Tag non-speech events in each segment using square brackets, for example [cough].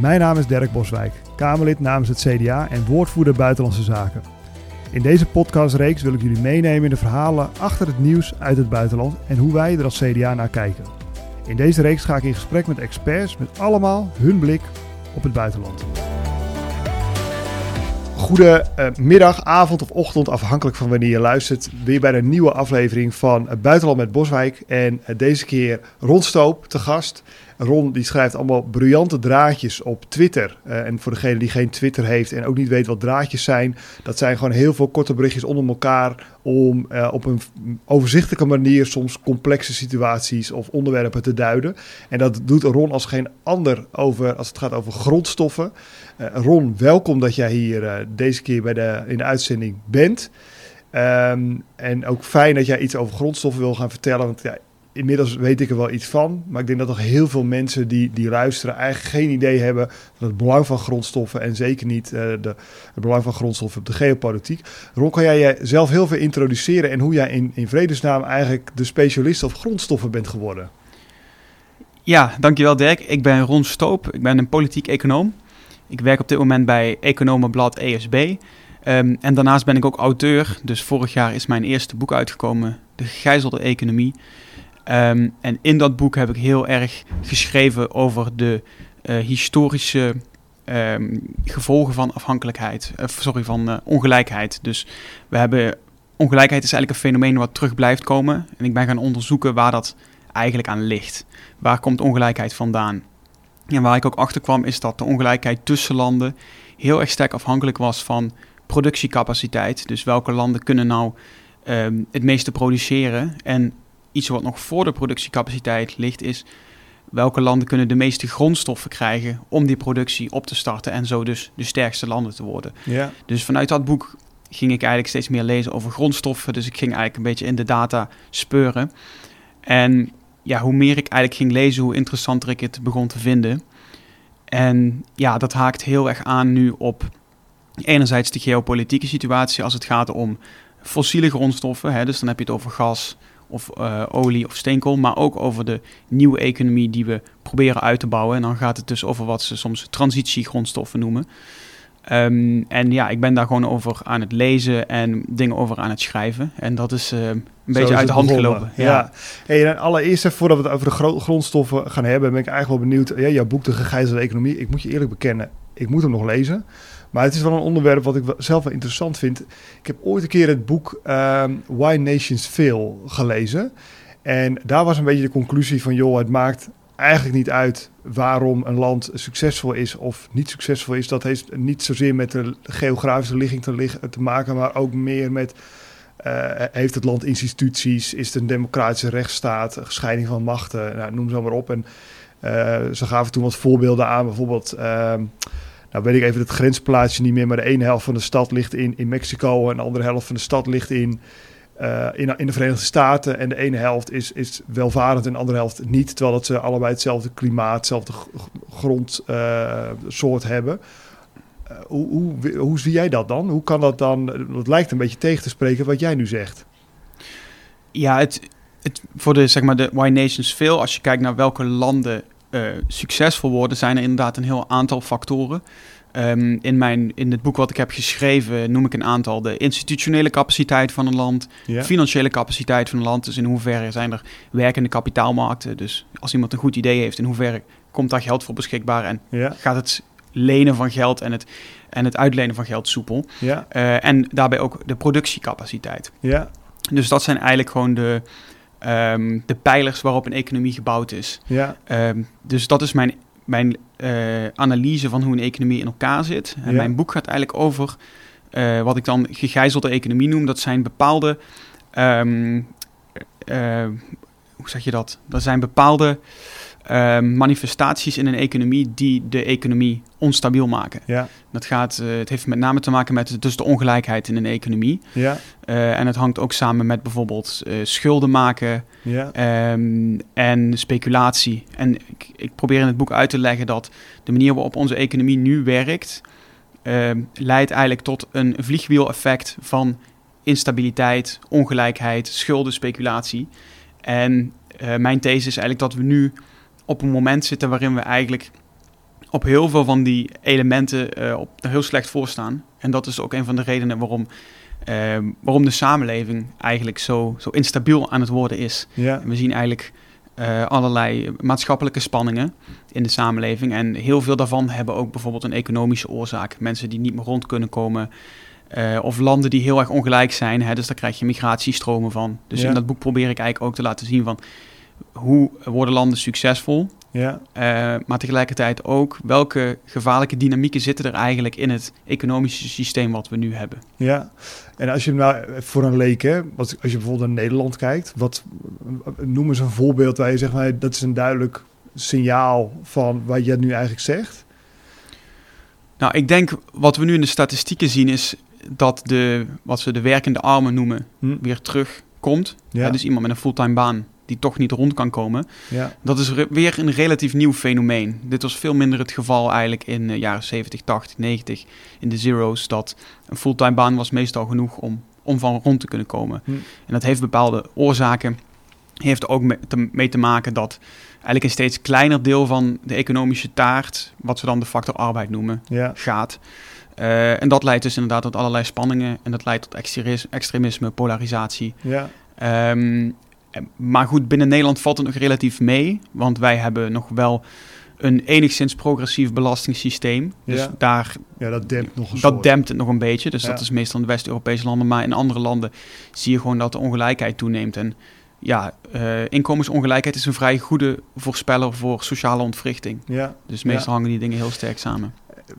Mijn naam is Dirk Boswijk, Kamerlid namens het CDA en woordvoerder Buitenlandse Zaken. In deze podcastreeks wil ik jullie meenemen in de verhalen achter het nieuws uit het buitenland en hoe wij er als CDA naar kijken. In deze reeks ga ik in gesprek met experts met allemaal hun blik op het buitenland. Goedemiddag, uh, avond of ochtend, afhankelijk van wanneer je luistert. Weer bij een nieuwe aflevering van Buitenland met Boswijk. En uh, deze keer Ron Stoop te gast. Ron die schrijft allemaal briljante draadjes op Twitter. Uh, en voor degene die geen Twitter heeft en ook niet weet wat draadjes zijn, dat zijn gewoon heel veel korte berichtjes onder elkaar om uh, op een overzichtelijke manier soms complexe situaties of onderwerpen te duiden. En dat doet Ron als geen ander over als het gaat over grondstoffen. Uh, Ron, welkom dat jij hier deze keer bij de, in de uitzending bent. Um, en ook fijn dat jij iets over grondstoffen wil gaan vertellen. Want ja, inmiddels weet ik er wel iets van. Maar ik denk dat nog heel veel mensen die, die luisteren eigenlijk geen idee hebben van het belang van grondstoffen. En zeker niet uh, de, het belang van grondstoffen op de geopolitiek. Ron, kan jij jezelf heel veel introduceren en hoe jij in, in vredesnaam eigenlijk de specialist op grondstoffen bent geworden? Ja, dankjewel Dirk. Ik ben Ron Stoop. Ik ben een politiek econoom. Ik werk op dit moment bij Economenblad ESB. Um, en daarnaast ben ik ook auteur. Dus vorig jaar is mijn eerste boek uitgekomen, De Gegijzelde Economie. Um, en in dat boek heb ik heel erg geschreven over de uh, historische um, gevolgen van afhankelijkheid, uh, sorry, van uh, ongelijkheid. Dus we hebben, ongelijkheid is eigenlijk een fenomeen wat terug blijft komen. En ik ben gaan onderzoeken waar dat eigenlijk aan ligt. Waar komt ongelijkheid vandaan? En waar ik ook achter kwam is dat de ongelijkheid tussen landen heel erg sterk afhankelijk was van productiecapaciteit. Dus welke landen kunnen nou um, het meeste produceren en iets wat nog voor de productiecapaciteit ligt, is welke landen kunnen de meeste grondstoffen krijgen om die productie op te starten en zo dus de sterkste landen te worden. Ja. Dus vanuit dat boek ging ik eigenlijk steeds meer lezen over grondstoffen. Dus ik ging eigenlijk een beetje in de data speuren. En ja, hoe meer ik eigenlijk ging lezen, hoe interessanter ik het begon te vinden. En ja, dat haakt heel erg aan nu op enerzijds de geopolitieke situatie als het gaat om fossiele grondstoffen. Hè, dus dan heb je het over gas, of uh, olie of steenkool, maar ook over de nieuwe economie die we proberen uit te bouwen. En dan gaat het dus over wat ze soms transitiegrondstoffen noemen. Um, en ja, ik ben daar gewoon over aan het lezen en dingen over aan het schrijven. En dat is uh, een Zo beetje uit de hand begonnen. gelopen. Ja. ja. Hey, en allereerst, voordat we het over de grondstoffen gaan hebben, ben ik eigenlijk wel benieuwd. Ja, jouw boek De Gegijzelde Economie, ik moet je eerlijk bekennen, ik moet hem nog lezen. Maar het is wel een onderwerp wat ik zelf wel interessant vind. Ik heb ooit een keer het boek um, Why Nations Fail gelezen. En daar was een beetje de conclusie van, joh, het maakt eigenlijk niet uit waarom een land succesvol is of niet succesvol is. Dat heeft niet zozeer met de geografische ligging te, maken, maar ook meer met... Uh, heeft het land instituties? Is het een democratische rechtsstaat? Scheiding van machten? Nou, noem ze maar op. En uh, ze gaven toen wat voorbeelden aan. Bijvoorbeeld... Uh, nou weet ik even het grensplaatsje niet meer, maar de ene helft van de stad ligt in, in Mexico en de andere helft van de stad ligt in, uh, in, de Verenigde Staten. En de ene helft is, is welvarend en de andere helft niet, terwijl dat ze allebei hetzelfde klimaat, hetzelfde grondsoort uh, hebben. Uh, hoe, hoe, hoe zie jij dat dan? Hoe kan dat dan? Het lijkt een beetje tegen te spreken wat jij nu zegt. Ja, het, het, voor de, zeg maar, de Why Nations Fail, als je kijkt naar welke landen uh, succesvol worden, zijn er inderdaad een heel aantal factoren. Um, in, mijn, in het boek wat ik heb geschreven noem ik een aantal. De institutionele capaciteit van een land, financiële capaciteit van een land. Dus in hoeverre zijn er werkende kapitaalmarkten. Dus als iemand een goed idee heeft, in hoeverre komt daar geld voor beschikbaar en gaat het lenen van geld en het, en het uitlenen van geld soepel. Yeah. Uh, en daarbij ook de productiecapaciteit. Ja. Dus dat zijn eigenlijk gewoon de, um, de pijlers waarop een economie gebouwd is. Ja. Um, dus dat is mijn, mijn uh, analyse van hoe een economie in elkaar zit. En Ja. mijn boek gaat eigenlijk over uh, wat ik dan gegijzelde economie noem. Dat zijn bepaalde. Um, uh, hoe zeg je dat? Dat zijn bepaalde ehm, manifestaties in een economie die de economie onstabiel maken. Ja. Dat gaat, uh, het heeft met name te maken met dus de ongelijkheid in een economie. Ja. Uh, en het hangt ook samen met bijvoorbeeld uh, schulden maken Ja. um, en speculatie. En ik, ik, probeer in het boek uit te leggen dat de manier waarop onze economie nu werkt, uh, leidt eigenlijk tot een vliegwiel-effect van instabiliteit, ongelijkheid, schulden, speculatie. En mijn these is eigenlijk dat we nu op een moment zitten waarin we eigenlijk op heel veel van die elementen uh, op, er heel slecht voor staan. En dat is ook een van de redenen waarom, uh, waarom de samenleving eigenlijk zo, zo instabiel aan het worden is. Ja. En we zien eigenlijk uh, allerlei maatschappelijke spanningen in de samenleving. En heel veel daarvan hebben ook bijvoorbeeld een economische oorzaak. Mensen die niet meer rond kunnen komen. Uh, of landen die heel erg ongelijk zijn. Hè, dus daar krijg je migratiestromen van. Dus Ja. in dat boek probeer ik eigenlijk ook te laten zien van hoe worden landen succesvol. Ja, Uh, maar tegelijkertijd ook welke gevaarlijke dynamieken zitten er eigenlijk in het economische systeem wat we nu hebben. ja. En als je nou eh, voor een leek, hè, wat- als je bijvoorbeeld naar Nederland kijkt, wat, noem eens een voorbeeld waar je zegt, nou, dat is een duidelijk signaal van wat je nu eigenlijk zegt. Nou, ik denk wat we nu in de statistieken zien is dat de, wat ze de werkende armen noemen, Hm? weer terugkomt. Ja, Ja, dus iemand met een fulltime baan die toch niet rond kan komen. ja, Dat is weer een relatief nieuw fenomeen. Dit was veel minder het geval eigenlijk in de jaren 70, 80, 90, in de zero's, dat een fulltime baan was meestal genoeg om, om van rond te kunnen komen. Hm. En dat heeft bepaalde oorzaken. Heeft er ook mee te, mee te maken dat eigenlijk een steeds kleiner deel van de economische taart, wat we dan de factor arbeid noemen, ja, gaat. Eh, en dat leidt dus inderdaad tot allerlei spanningen en dat leidt tot extremis- extremisme, polarisatie. ja, Ehm, maar goed, binnen Nederland valt het nog relatief mee, want wij hebben nog wel een enigszins progressief belastingssysteem. Dus Ja. daar, ja, dat dempt nog een dat soort. dempt het nog een beetje. Dus Ja. dat is meestal in de West-Europese landen. Maar in andere landen zie je gewoon dat de ongelijkheid toeneemt. En ja, eh, inkomensongelijkheid is een vrij goede voorspeller voor sociale ontwrichting. Ja, Dus meestal hangen die dingen heel sterk samen.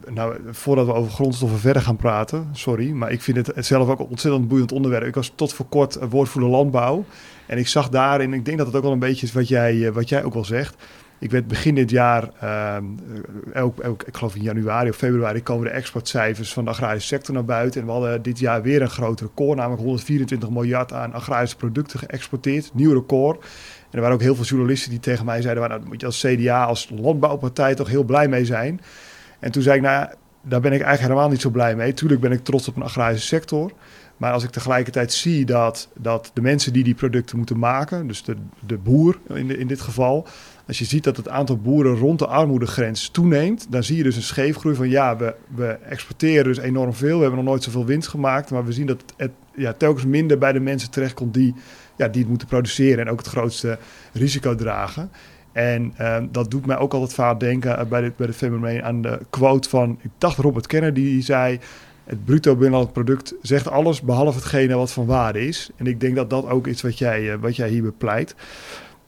Nou, voordat we over grondstoffen verder gaan praten, sorry, maar ik vind het zelf ook een ontzettend boeiend onderwerp. Ik was tot voor kort eh, woordvoerder landbouw en ik zag daarin, ik denk dat het ook wel een beetje is wat jij, eh, wat jij ook wel zegt. Ik werd begin dit jaar, ehm, eh, elk, elk, ik geloof in januari of februari, komen de exportcijfers van de agrarische sector naar buiten. En we hadden dit jaar weer een groot record, namelijk 124 miljard aan agrarische producten geëxporteerd. Nieuw record. En er waren ook heel veel journalisten die tegen mij zeiden, nou, daar moet je als CDA, als landbouwpartij toch heel blij mee zijn. En toen zei ik, nou daar ben ik eigenlijk helemaal niet zo blij mee. Tuurlijk ben ik trots op een agrarische sector. Maar als ik tegelijkertijd zie dat, dat de mensen die die producten moeten maken, dus de, de boer in, de, in dit geval, als je ziet dat het aantal boeren rond de armoedegrens toeneemt, dan zie je dus een scheefgroei van ja, we, we exporteren dus enorm veel. We hebben nog nooit zoveel winst gemaakt, maar we zien dat het ja, telkens minder bij de mensen terechtkomt die, ja, die het moeten produceren en ook het grootste risico dragen. En ehm, dat doet mij ook altijd vaak denken eh, bij dit, bij dit fenomeen aan de quote van, ik dacht Robert Kennedy, die zei, het bruto binnenland product zegt alles behalve hetgene wat van waarde is. En ik denk dat dat ook is wat jij, eh, wat jij hier bepleit.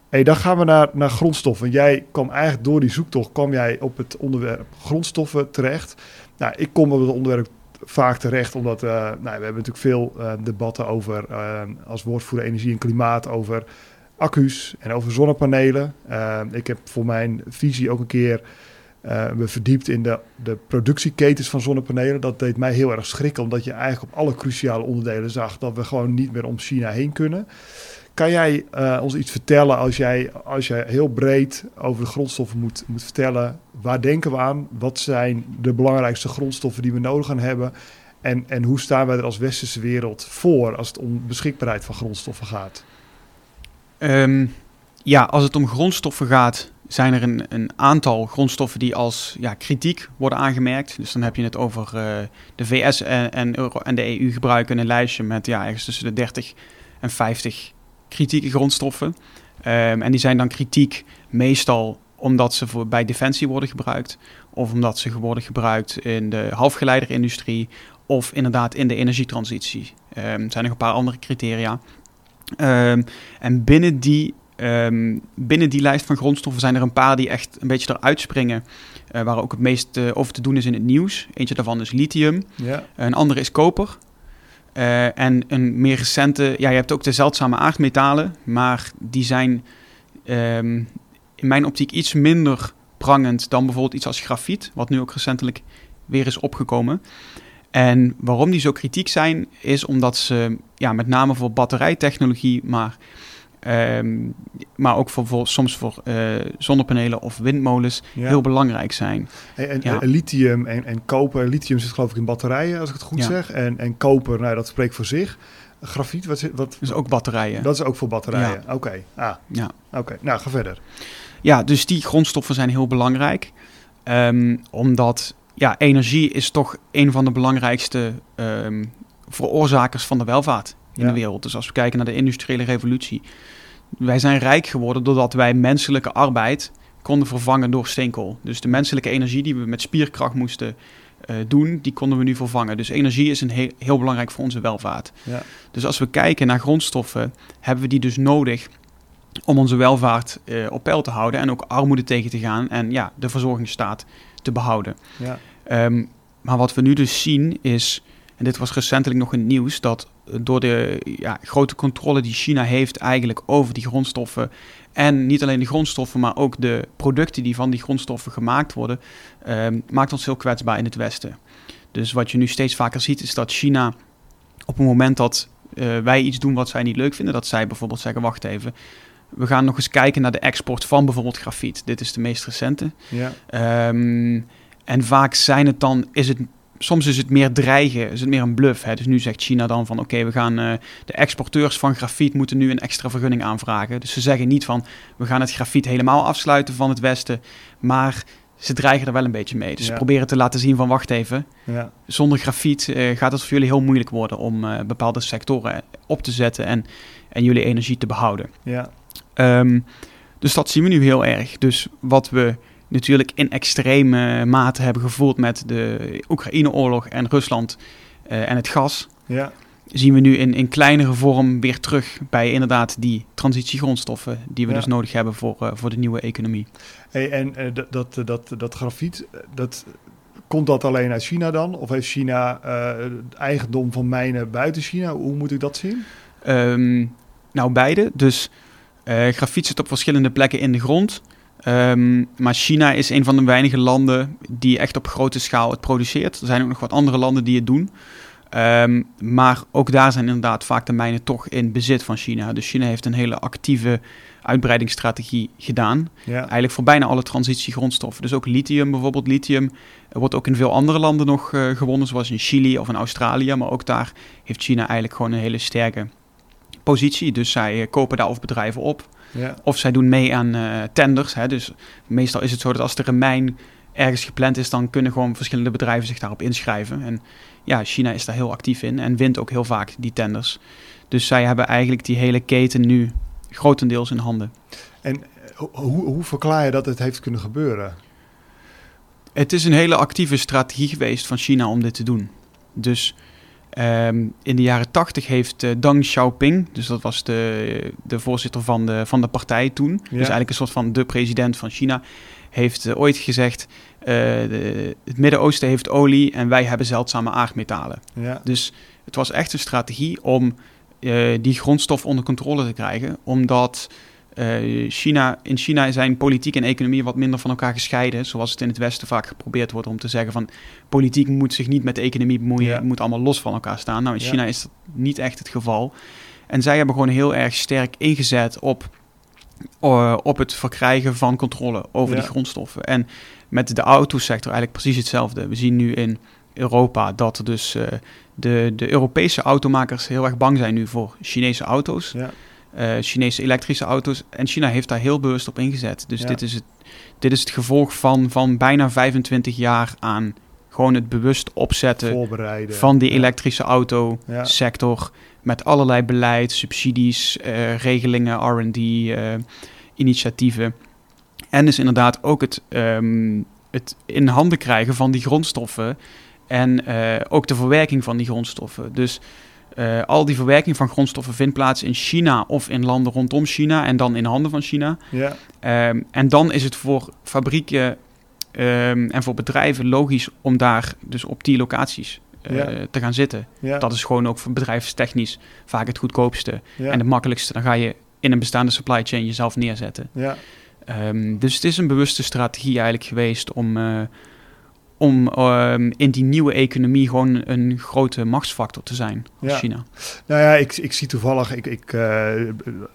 Hey, dan gaan we naar, naar grondstoffen. Jij kwam eigenlijk door die zoektocht kwam jij op het onderwerp grondstoffen terecht. Nou, ik kom op het onderwerp vaak terecht, omdat eh, nou, we hebben natuurlijk veel debatten over, eh, als woordvoerder energie en klimaat, over accu's en over zonnepanelen. Uh, ik heb voor mijn visie ook een keer uh, me verdiept in de, de productieketens van zonnepanelen. Dat deed mij heel erg schrikken, omdat je eigenlijk op alle cruciale onderdelen zag dat we gewoon niet meer om China heen kunnen. Kan jij uh, ons iets vertellen als jij, als jij heel breed over de grondstoffen moet, moet vertellen? Waar denken we aan? Wat zijn de belangrijkste grondstoffen die we nodig gaan hebben? En, en hoe staan wij er als westerse wereld voor als het om beschikbaarheid van grondstoffen gaat? Um, ja, als het om grondstoffen gaat, zijn er een, een, aantal grondstoffen die als ja, kritiek worden aangemerkt. Dus dan heb je het over uh, de VS en, en, de EU gebruiken een lijstje met ja, ergens tussen de 30 en 50 kritieke grondstoffen. Um, en die zijn dan kritiek meestal omdat ze voor, bij defensie worden gebruikt, of omdat ze worden gebruikt in de halfgeleiderindustrie, of inderdaad in de energietransitie. Um, er zijn nog een paar andere criteria. Um, en binnen die, um, binnen die lijst van grondstoffen zijn er een paar die echt een beetje eruit springen. Uh, waar ook het meest uh, over te doen is in het nieuws. Eentje daarvan is lithium. Ja. Een andere is koper. Uh, en een meer recente, ja, je hebt ook de zeldzame aardmetalen, maar die zijn um, in mijn optiek iets minder prangend dan bijvoorbeeld iets als grafiet, wat nu ook recentelijk weer is opgekomen. En waarom die zo kritiek zijn, is omdat ze ja, met name voor batterijtechnologie, maar, um, maar ook voor, voor, soms voor uh, zonnepanelen of windmolens Ja. heel belangrijk zijn. En, en, Ja. en lithium en, en koper. Lithium zit geloof ik in batterijen, als ik het goed Ja. zeg. En, en koper, nou dat spreekt voor zich. Grafiet, wat, wat, Dus ook batterijen. dat is ook voor batterijen. Oké, ah, Ja. oké. Nou, ga verder. Ja, dus die grondstoffen zijn heel belangrijk. Ehm, omdat ja, energie is toch een van de belangrijkste ehm, veroorzakers van de welvaart in Ja. de wereld. Dus als we kijken naar de industriële revolutie. Wij zijn rijk geworden doordat wij menselijke arbeid konden vervangen door steenkool. Dus de menselijke energie die we met spierkracht moesten eh, doen, die konden we nu vervangen. Dus energie is een heel, heel belangrijk voor onze welvaart. Ja. Dus als we kijken naar grondstoffen, hebben we die dus nodig om onze welvaart eh, op peil te houden en ook armoede tegen te gaan en ja, de verzorgingsstaat te behouden. Ja. Ehm, maar wat we nu dus zien is, en dit was recentelijk nog in het nieuws, dat door de ja, grote controle die China heeft eigenlijk over die grondstoffen, en niet alleen de grondstoffen, maar ook de producten die van die grondstoffen gemaakt worden, ehm, maakt ons heel kwetsbaar in het Westen. Dus wat je nu steeds vaker ziet, is dat China op het moment dat eh, wij iets doen wat zij niet leuk vinden, dat zij bijvoorbeeld zeggen, wacht even, we gaan nog eens kijken naar de export van bijvoorbeeld grafiet. Dit is de meest recente. Ja. Ehm, en vaak zijn het dan, is het, soms is het meer dreigen, is het meer een bluff. Hè? Dus nu zegt China dan van oké, we gaan eh, de exporteurs van grafiet moeten nu een extra vergunning aanvragen. Dus ze zeggen niet van we gaan het grafiet helemaal afsluiten van het Westen, maar ze dreigen er wel een beetje mee. Dus ze proberen te laten zien van wacht even, Ja. zonder grafiet eh, gaat het voor jullie heel moeilijk worden om eh, bepaalde sectoren op te zetten en, en jullie energie te behouden. Ja. Ehm, dus dat zien we nu heel erg. Dus wat we natuurlijk in extreme mate hebben gevoeld met de Oekraïne-oorlog en Rusland eh, en het gas, Ja. zien we nu in, in kleinere vorm weer terug bij inderdaad die transitiegrondstoffen die we Ja. dus nodig hebben voor, eh, voor de nieuwe economie. Hey, en eh, dat, dat, dat, dat grafiet, dat, komt dat alleen uit China dan? Of heeft China het eigendom van mijnen buiten China? Hoe moet ik dat zien? Ehm, nou, beide. Dus eh grafiet zit op verschillende plekken in de grond. Ehm, maar China is een van de weinige landen die echt op grote schaal het produceert. Er zijn ook nog wat andere landen die het doen. Ehm, maar ook daar zijn inderdaad vaak de mijnen toch in bezit van China. Dus China heeft een hele actieve uitbreidingsstrategie gedaan. Ja. Eigenlijk voor bijna alle transitiegrondstoffen. Dus ook lithium bijvoorbeeld. Lithium wordt ook in veel andere landen nog eh, gewonnen, zoals in Chili of in Australië. Maar ook daar heeft China eigenlijk gewoon een hele sterke positie. Dus zij eh, kopen daar of bedrijven op. Ja. Of zij doen mee aan eh, tenders. Hè. Dus meestal is het zo dat als er een mijn ergens gepland is, dan kunnen gewoon verschillende bedrijven zich daarop inschrijven. En ja, China is daar heel actief in en wint ook heel vaak die tenders. Dus zij hebben eigenlijk die hele keten nu grotendeels in handen. En eh, ho- hoe, hoe verklaar je dat het heeft kunnen gebeuren? Het is een hele actieve strategie geweest van China om dit te doen. Dus ehm, in de jaren tachtig heeft eh, Deng Xiaoping, dus dat was de, de voorzitter van de, van de partij toen, dus eigenlijk een soort van de president van China, heeft eh, ooit gezegd: eh, de- het Midden-Oosten heeft olie en wij hebben zeldzame aardmetalen. Ja. Dus het was echt een strategie om die grondstof onder controle te krijgen, omdat eh, China, in China zijn politiek en economie wat minder van elkaar gescheiden, zoals het in het Westen vaak geprobeerd wordt om te zeggen van politiek moet zich niet met de economie bemoeien, Ja. moet allemaal los van elkaar staan. Nou, in Ja. China is dat niet echt het geval. En zij hebben gewoon heel erg sterk ingezet op, eh, op het verkrijgen van controle over Ja. die grondstoffen. En met de autosector eigenlijk precies hetzelfde. We zien nu in Europa dat dus eh, de, de Europese automakers heel erg bang zijn nu voor Chinese auto's, Ja. Eh, Chinese elektrische auto's. En China heeft daar heel bewust op ingezet. Dus Ja. dit, is het, dit is het gevolg van, van bijna 25 jaar aan gewoon het bewust opzetten van die Ja. elektrische auto sector met allerlei beleid, subsidies, eh, regelingen, R&D, eh, initiatieven. En dus inderdaad ook het, ehm, het in handen krijgen van die grondstoffen en ook de verwerking van die grondstoffen. Dus eh, al die verwerking van grondstoffen vindt plaats in China of in landen rondom China en dan in handen van China. Ja. Ehm, en dan is het voor fabrieken ehm, en voor bedrijven logisch om daar dus op die locaties eh, Ja. te gaan zitten. Ja. Dat is gewoon ook voor bedrijfstechnisch vaak het goedkoopste ja. en het makkelijkste. Dan ga je in een bestaande supply chain jezelf neerzetten. ja. Ehm, dus het is een bewuste strategie eigenlijk geweest om, eh, om ehm, in die nieuwe economie gewoon een grote machtsfactor te zijn als Ja. China. Nou ja, ik, ik zie toevallig, ik, ik, eh,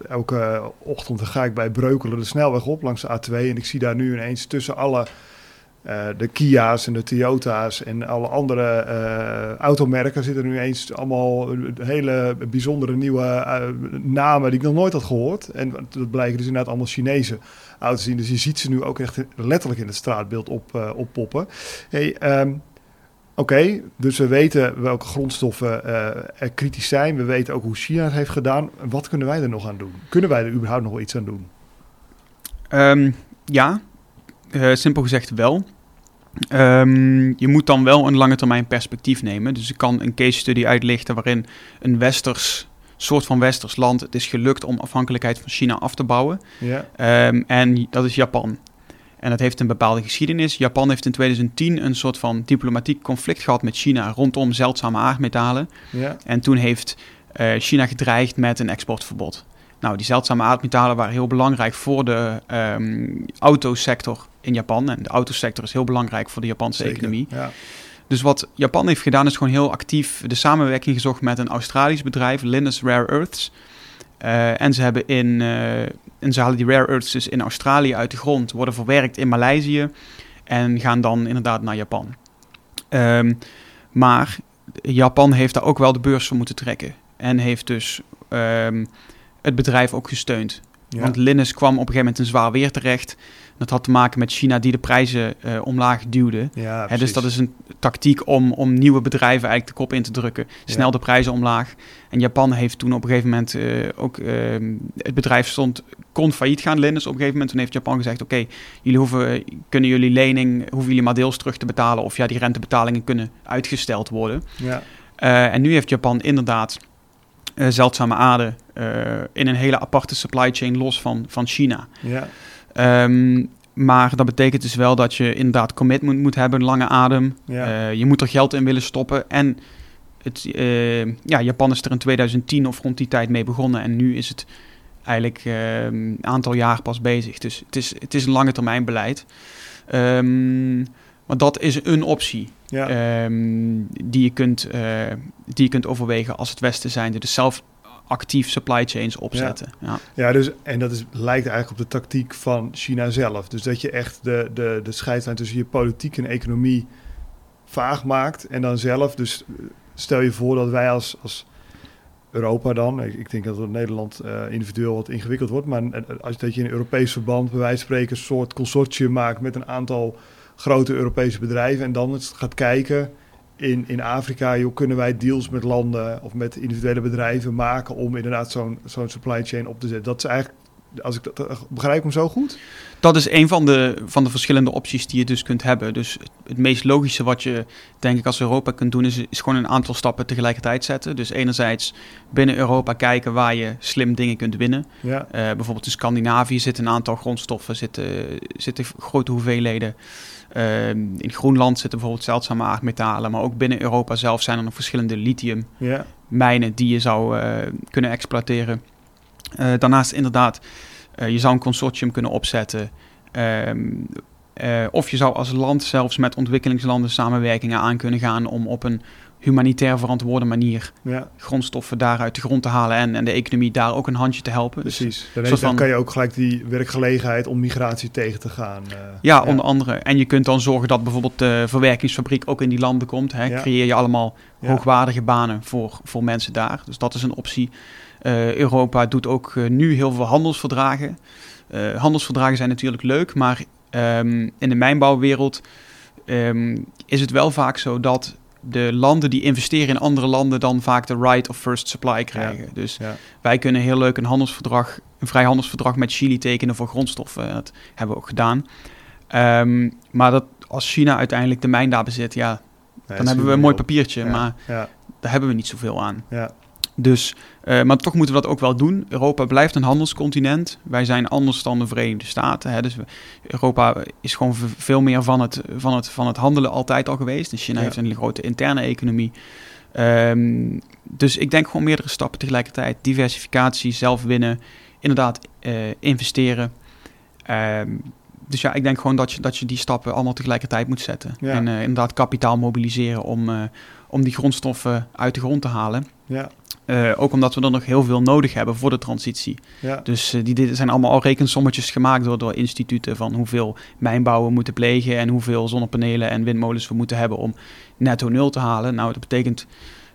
elke ochtend ga ik bij Breukelen de snelweg op langs de A2 en ik zie daar nu ineens tussen alle Uh, de Kia's en de Toyota's en alle andere uh, automerken zitten nu eens allemaal hele bijzondere nieuwe uh, namen die ik nog nooit had gehoord. En dat blijken dus inderdaad allemaal Chinese auto's zien. Dus je ziet ze nu ook echt letterlijk in het straatbeeld op, oppoppen. Hey, um, Oké, dus we weten welke grondstoffen er kritisch zijn. We weten ook hoe China het heeft gedaan. Wat kunnen wij er nog aan doen? Kunnen wij er überhaupt nog iets aan doen? Um, ja, simpel gezegd wel. Um, je moet dan wel een lange termijn perspectief nemen. Dus ik kan een case study uitlichten waarin een westers soort van westers land het is gelukt om afhankelijkheid van China af te bouwen. Ja. Um, en dat is Japan. En dat heeft een bepaalde geschiedenis. Japan heeft in 2010 een soort van diplomatiek conflict gehad met China rondom zeldzame aardmetalen. Ja. En toen heeft uh, China gedreigd met een exportverbod. Nou, die zeldzame aardmetalen waren heel belangrijk voor de um, autosector in Japan. En de autosector is heel belangrijk voor de Japanse economie. Ja. Dus wat Japan heeft gedaan is gewoon heel actief de samenwerking gezocht met een Australisch bedrijf, Linus Rare Earths. Uh, en ze hebben in, uh, en ze halen die rare earths dus in Australië uit de grond, worden verwerkt in Maleisië en gaan dan inderdaad naar Japan. Um, maar Japan heeft daar ook wel de beurs voor moeten trekken en heeft dus um, het bedrijf ook gesteund. Want Linus kwam op een gegeven moment in zwaar weer terecht. Dat had te maken met China die de prijzen uh, omlaag duwde. Ja, Hè, dus dat is een tactiek om, om nieuwe bedrijven eigenlijk de kop in te drukken. Snel de prijzen omlaag. En Japan heeft toen op een gegeven moment uh, ook... Uh, het bedrijf stond, kon failliet gaan, Linus. Op een gegeven moment toen heeft Japan gezegd... oké, jullie hoeven, kunnen jullie lening... hoeven jullie maar deels terug te betalen... of ja, die rentebetalingen kunnen uitgesteld worden. Ja. en nu heeft Japan inderdaad... zeldzame aarde in een hele aparte supply chain los van, van China. Ja. Um, maar dat betekent dus wel dat je inderdaad commitment moet hebben, lange adem. Ja. Uh, je moet er geld in willen stoppen. En het, ja, Japan is er in 2010 of rond die tijd mee begonnen. En nu is het eigenlijk uh, een aantal jaar pas bezig. Dus het is, het is een lange termijn beleid. Um, dat is een optie ja. um, die, je kunt, uh, die je kunt overwegen als het Westen zijnde. Dus zelf actief supply chains opzetten. Ja, ja. dus, en dat is, lijkt eigenlijk op de tactiek van China zelf. Dus dat je echt de, de, de scheidslijn tussen je politiek en economie vaag maakt. En dan zelf, dus stel je voor dat wij als, als Europa dan, ik, denk dat het in Nederland uh, individueel wat ingewikkeld wordt, maar als dat je in Europees verband bij wijze van spreken een soort consortium maakt met een aantal grote Europese bedrijven en dan gaat kijken in, in Afrika, joh, kunnen wij deals met landen of met individuele bedrijven maken om inderdaad zo'n zo'n supply chain op te zetten. Dat is eigenlijk, als ik dat begrijp hem zo goed. Dat is een van de, van de verschillende opties die je dus kunt hebben. Dus het meest logische wat je denk ik als Europa kunt doen, is, is gewoon een aantal stappen tegelijkertijd zetten. Dus enerzijds binnen Europa kijken waar je slim dingen kunt winnen. Ja. Uh, bijvoorbeeld in Scandinavië zitten een aantal grondstoffen, zitten, zitten grote hoeveelheden. Ehm, in Groenland zitten bijvoorbeeld zeldzame aardmetalen, maar ook binnen Europa zelf zijn er nog verschillende lithiummijnen die je zou uh, kunnen exploiteren. Uh, daarnaast inderdaad, uh, je zou een consortium kunnen opzetten. Ehm, of je zou als land zelfs met ontwikkelingslanden samenwerkingen aan kunnen gaan om op een humanitair verantwoorde manier ja. grondstoffen daar uit de grond te halen en, en de economie daar ook een handje te helpen. Dus Precies. Dus, dan, kan je ook gelijk die werkgelegenheid om migratie tegen te gaan. Uh, ja, onder andere. En je kunt dan zorgen dat bijvoorbeeld de verwerkingsfabriek ook in die landen komt. Hè. Creëer je allemaal hoogwaardige banen voor, voor mensen daar. Dus dat is een optie. Uh, Europa doet ook uh, nu heel veel handelsverdragen. handelsverdragen zijn natuurlijk leuk, maar um, in de mijnbouwwereld um, is het wel vaak zo dat de landen die investeren in andere landen dan vaak de right of first supply krijgen. dus wij kunnen heel leuk een handelsverdrag, een vrijhandelsverdrag met Chili tekenen voor grondstoffen. Dat hebben we ook gedaan. Um, maar dat als China uiteindelijk de mijn daar bezit, ja, dan hebben we een mooi papiertje, maar daar hebben we niet zoveel aan. Ja. Dus, uh, maar toch moeten we dat ook wel doen. Europa blijft een handelscontinent. Wij zijn anders dan de Verenigde Staten. Hè. Dus Europa is gewoon veel meer van het, van, het, van het handelen altijd al geweest. En China heeft een grote interne economie. Um, dus ik denk gewoon meerdere stappen tegelijkertijd. Diversificatie, zelf winnen, inderdaad uh, investeren. Um, dus ja, ik denk gewoon dat je, dat je die stappen allemaal tegelijkertijd moet zetten. Ja. En eh, inderdaad kapitaal mobiliseren om, eh, om die grondstoffen uit de grond te halen. Ja, Eh, ook omdat we er nog heel veel nodig hebben voor de transitie. ja. Dus eh, die, dit zijn allemaal al rekensommetjes gemaakt door, door instituten van hoeveel mijnbouw we moeten plegen en hoeveel zonnepanelen en windmolens we moeten hebben om netto nul te halen. Nou, dat betekent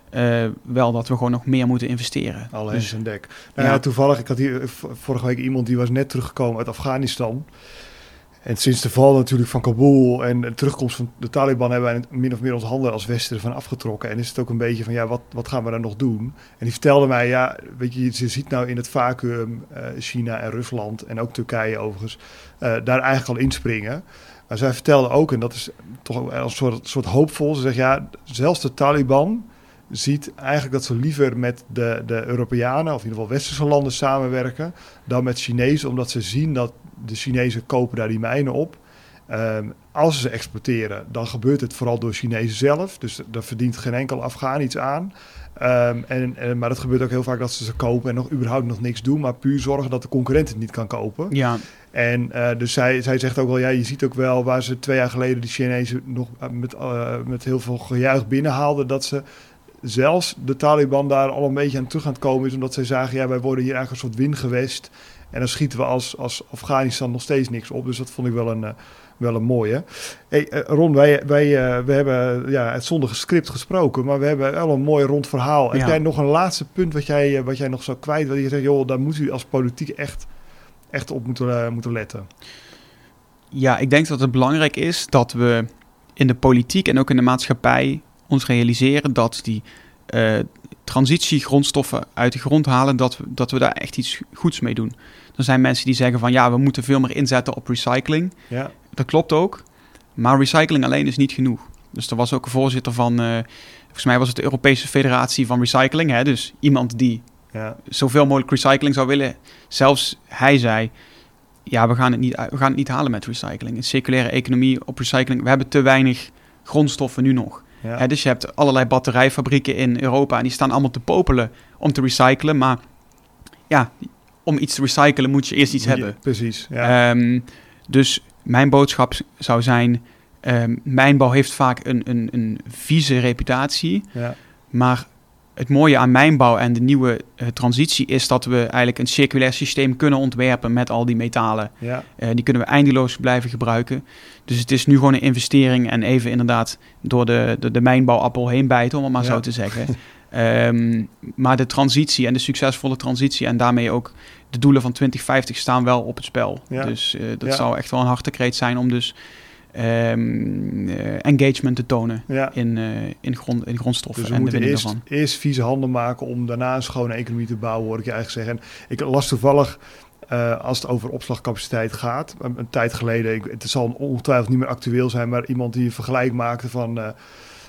eh, wel dat we gewoon nog meer moeten investeren. Alle Dus- aan dek. Nou ja. Ja. toevallig, ik had hier vorige week iemand die was net teruggekomen uit Afghanistan. En sinds de val natuurlijk van Kabul en de terugkomst van de Taliban hebben wij min of meer ons handen als Westen ervan afgetrokken. En is het ook een beetje van, ja, wat, wat gaan we dan nog doen? En die vertelde mij, ja, weet je, je ziet nou in het vacuüm eh, China en Rusland en ook Turkije overigens, eh, daar eigenlijk al inspringen. Maar zij vertelde ook, en dat is toch een soort, soort hoopvol, ze zegt, ja, zelfs de Taliban ziet eigenlijk dat ze liever met de, de Europeanen, of in ieder geval westerse landen, samenwerken dan met Chinezen, omdat ze zien dat de Chinezen kopen daar die mijnen op. Ehm, als ze ze exporteren, dan gebeurt het vooral door Chinezen zelf. Dus daar verdient geen enkel Afghaan iets aan. Ehm, en, en, maar het gebeurt ook heel vaak dat ze ze kopen en nog überhaupt nog niks doen, maar puur zorgen dat de concurrent het niet kan kopen. Ja, En eh, dus zij, zij zegt ook wel, ja, je ziet ook wel waar ze twee jaar geleden die Chinezen nog eh, met, eh, met heel veel gejuich binnenhaalden, dat ze zelfs de Taliban daar al een beetje aan terug aan het komen is, omdat zij zagen, ja, wij worden hier eigenlijk een soort wingewest. En dan schieten we als, als Afghanistan nog steeds niks op. Dus dat vond ik wel een, eh, wel een mooie. Hey, eh, Ron, wij, wij eh, we hebben ja, het zonder script gesproken, maar we hebben wel een mooi rond verhaal. Heb Ja. jij nog een laatste punt wat jij, wat jij nog zou kwijt? Wat je zegt, joh, daar moet u als politiek echt, echt op moeten, moeten letten. ja, ik denk dat het belangrijk is dat we in de politiek en ook in de maatschappij ons realiseren dat die transitie grondstoffen uit de grond halen, dat we, dat we daar echt iets goeds mee doen. Er zijn mensen die zeggen van ja, we moeten veel meer inzetten op recycling. Ja, Dat klopt ook, maar recycling alleen is niet genoeg. Dus er was ook een voorzitter van, eh, volgens mij was het de Europese Federatie van Recycling, hè? dus iemand die ja, zoveel mogelijk recycling zou willen. Zelfs hij zei, ja, we gaan het niet, we gaan het niet halen met recycling. Een circulaire economie op recycling, we hebben te weinig grondstoffen nu nog. Ja. Hè, dus je hebt allerlei batterijfabrieken in Europa en die staan allemaal te popelen om te recyclen. Maar ja, om iets te recyclen moet je eerst iets hebben. precies. Ja. Ehm, dus mijn boodschap zou zijn, ehm, mijnbouw heeft vaak een, een, een vieze reputatie. ja, Maar het mooie aan mijnbouw en de nieuwe eh, transitie is dat we eigenlijk een circulair systeem kunnen ontwerpen met al die metalen. ja, Eh, die kunnen we eindeloos blijven gebruiken. Dus het is nu gewoon een investering en even inderdaad door de, de, de mijnbouwappel heen bijten, om het maar Ja. zo te zeggen. [laughs] Ehm, maar de transitie en de succesvolle transitie en daarmee ook de doelen van 2050 staan wel op het spel. Ja. Dus eh, dat zou echt wel een hartekreet zijn om dus ehm, eh, engagement te tonen ja. in, eh, in, grond, in grondstoffen Dus we en de moeten winning eerst, daarvan. eerst vieze handen maken om daarna een schone economie te bouwen, hoor ik je eigenlijk zeggen. En ik las toevallig, eh, als het over opslagcapaciteit gaat, een, tijd geleden, ik, het zal ongetwijfeld niet meer actueel zijn, maar iemand die een vergelijk maakte van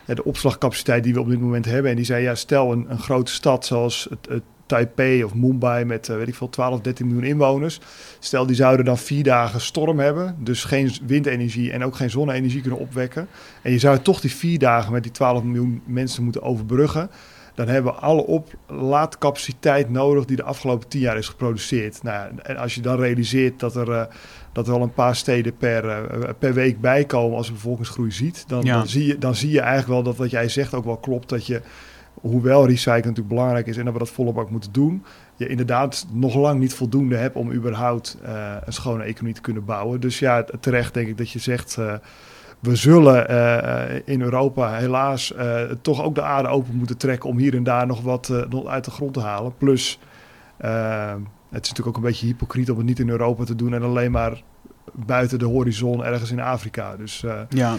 de opslagcapaciteit die we op dit moment hebben. En die zei, ja, stel een, een grote stad zoals het, het Taipei of Mumbai met, eh, weet ik veel, 12, 13 miljoen inwoners. Stel, die zouden dan vier dagen storm hebben, dus geen windenergie en ook geen zonne-energie kunnen opwekken. En je zou toch die vier dagen met die 12 miljoen mensen moeten overbruggen. Dan hebben we alle oplaadcapaciteit nodig die de afgelopen tien jaar is geproduceerd. Nou, en als je dan realiseert dat er, eh, dat er al een paar steden per, eh, per week bijkomen als je bevolkingsgroei ziet, dan, Ja. dan, zie je, dan zie je eigenlijk wel dat wat jij zegt ook wel klopt. Dat je, hoewel recycling natuurlijk belangrijk is en dat we dat volle bak moeten doen, je inderdaad nog lang niet voldoende hebt om überhaupt eh, een schone economie te kunnen bouwen. Dus ja, terecht denk ik dat je zegt. eh, we zullen eh, in Europa helaas toch ook de aarde open moeten trekken om hier en daar nog wat uit de grond te halen. Plus, het is natuurlijk ook een beetje hypocriet om het niet in Europa te doen en alleen maar buiten de horizon ergens in Afrika. Dus Ja,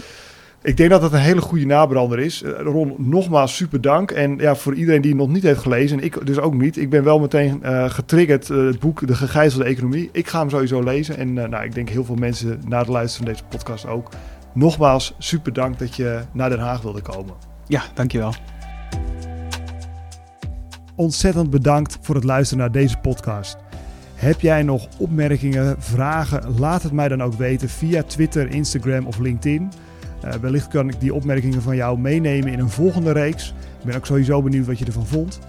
ik denk dat dat een hele goede nabrander is. Eh, Ron, nogmaals super dank. En ja, voor iedereen die het nog niet heeft gelezen, en ik dus ook niet. Ik ben wel meteen eh, getriggerd, eh, het boek De Gegijzelde Economie. Ik ga hem sowieso lezen. En eh, nou, ik denk heel veel mensen na het luisteren van deze podcast ook. Nogmaals, super dank dat je naar Den Haag wilde komen. ja dankjewel. Ontzettend bedankt voor het luisteren naar deze podcast. Heb jij nog opmerkingen, vragen? Laat het mij dan ook weten via Twitter, Instagram of LinkedIn. Eh, wellicht kan ik die opmerkingen van jou meenemen in een volgende reeks. Ik ben ook sowieso benieuwd wat je ervan vond.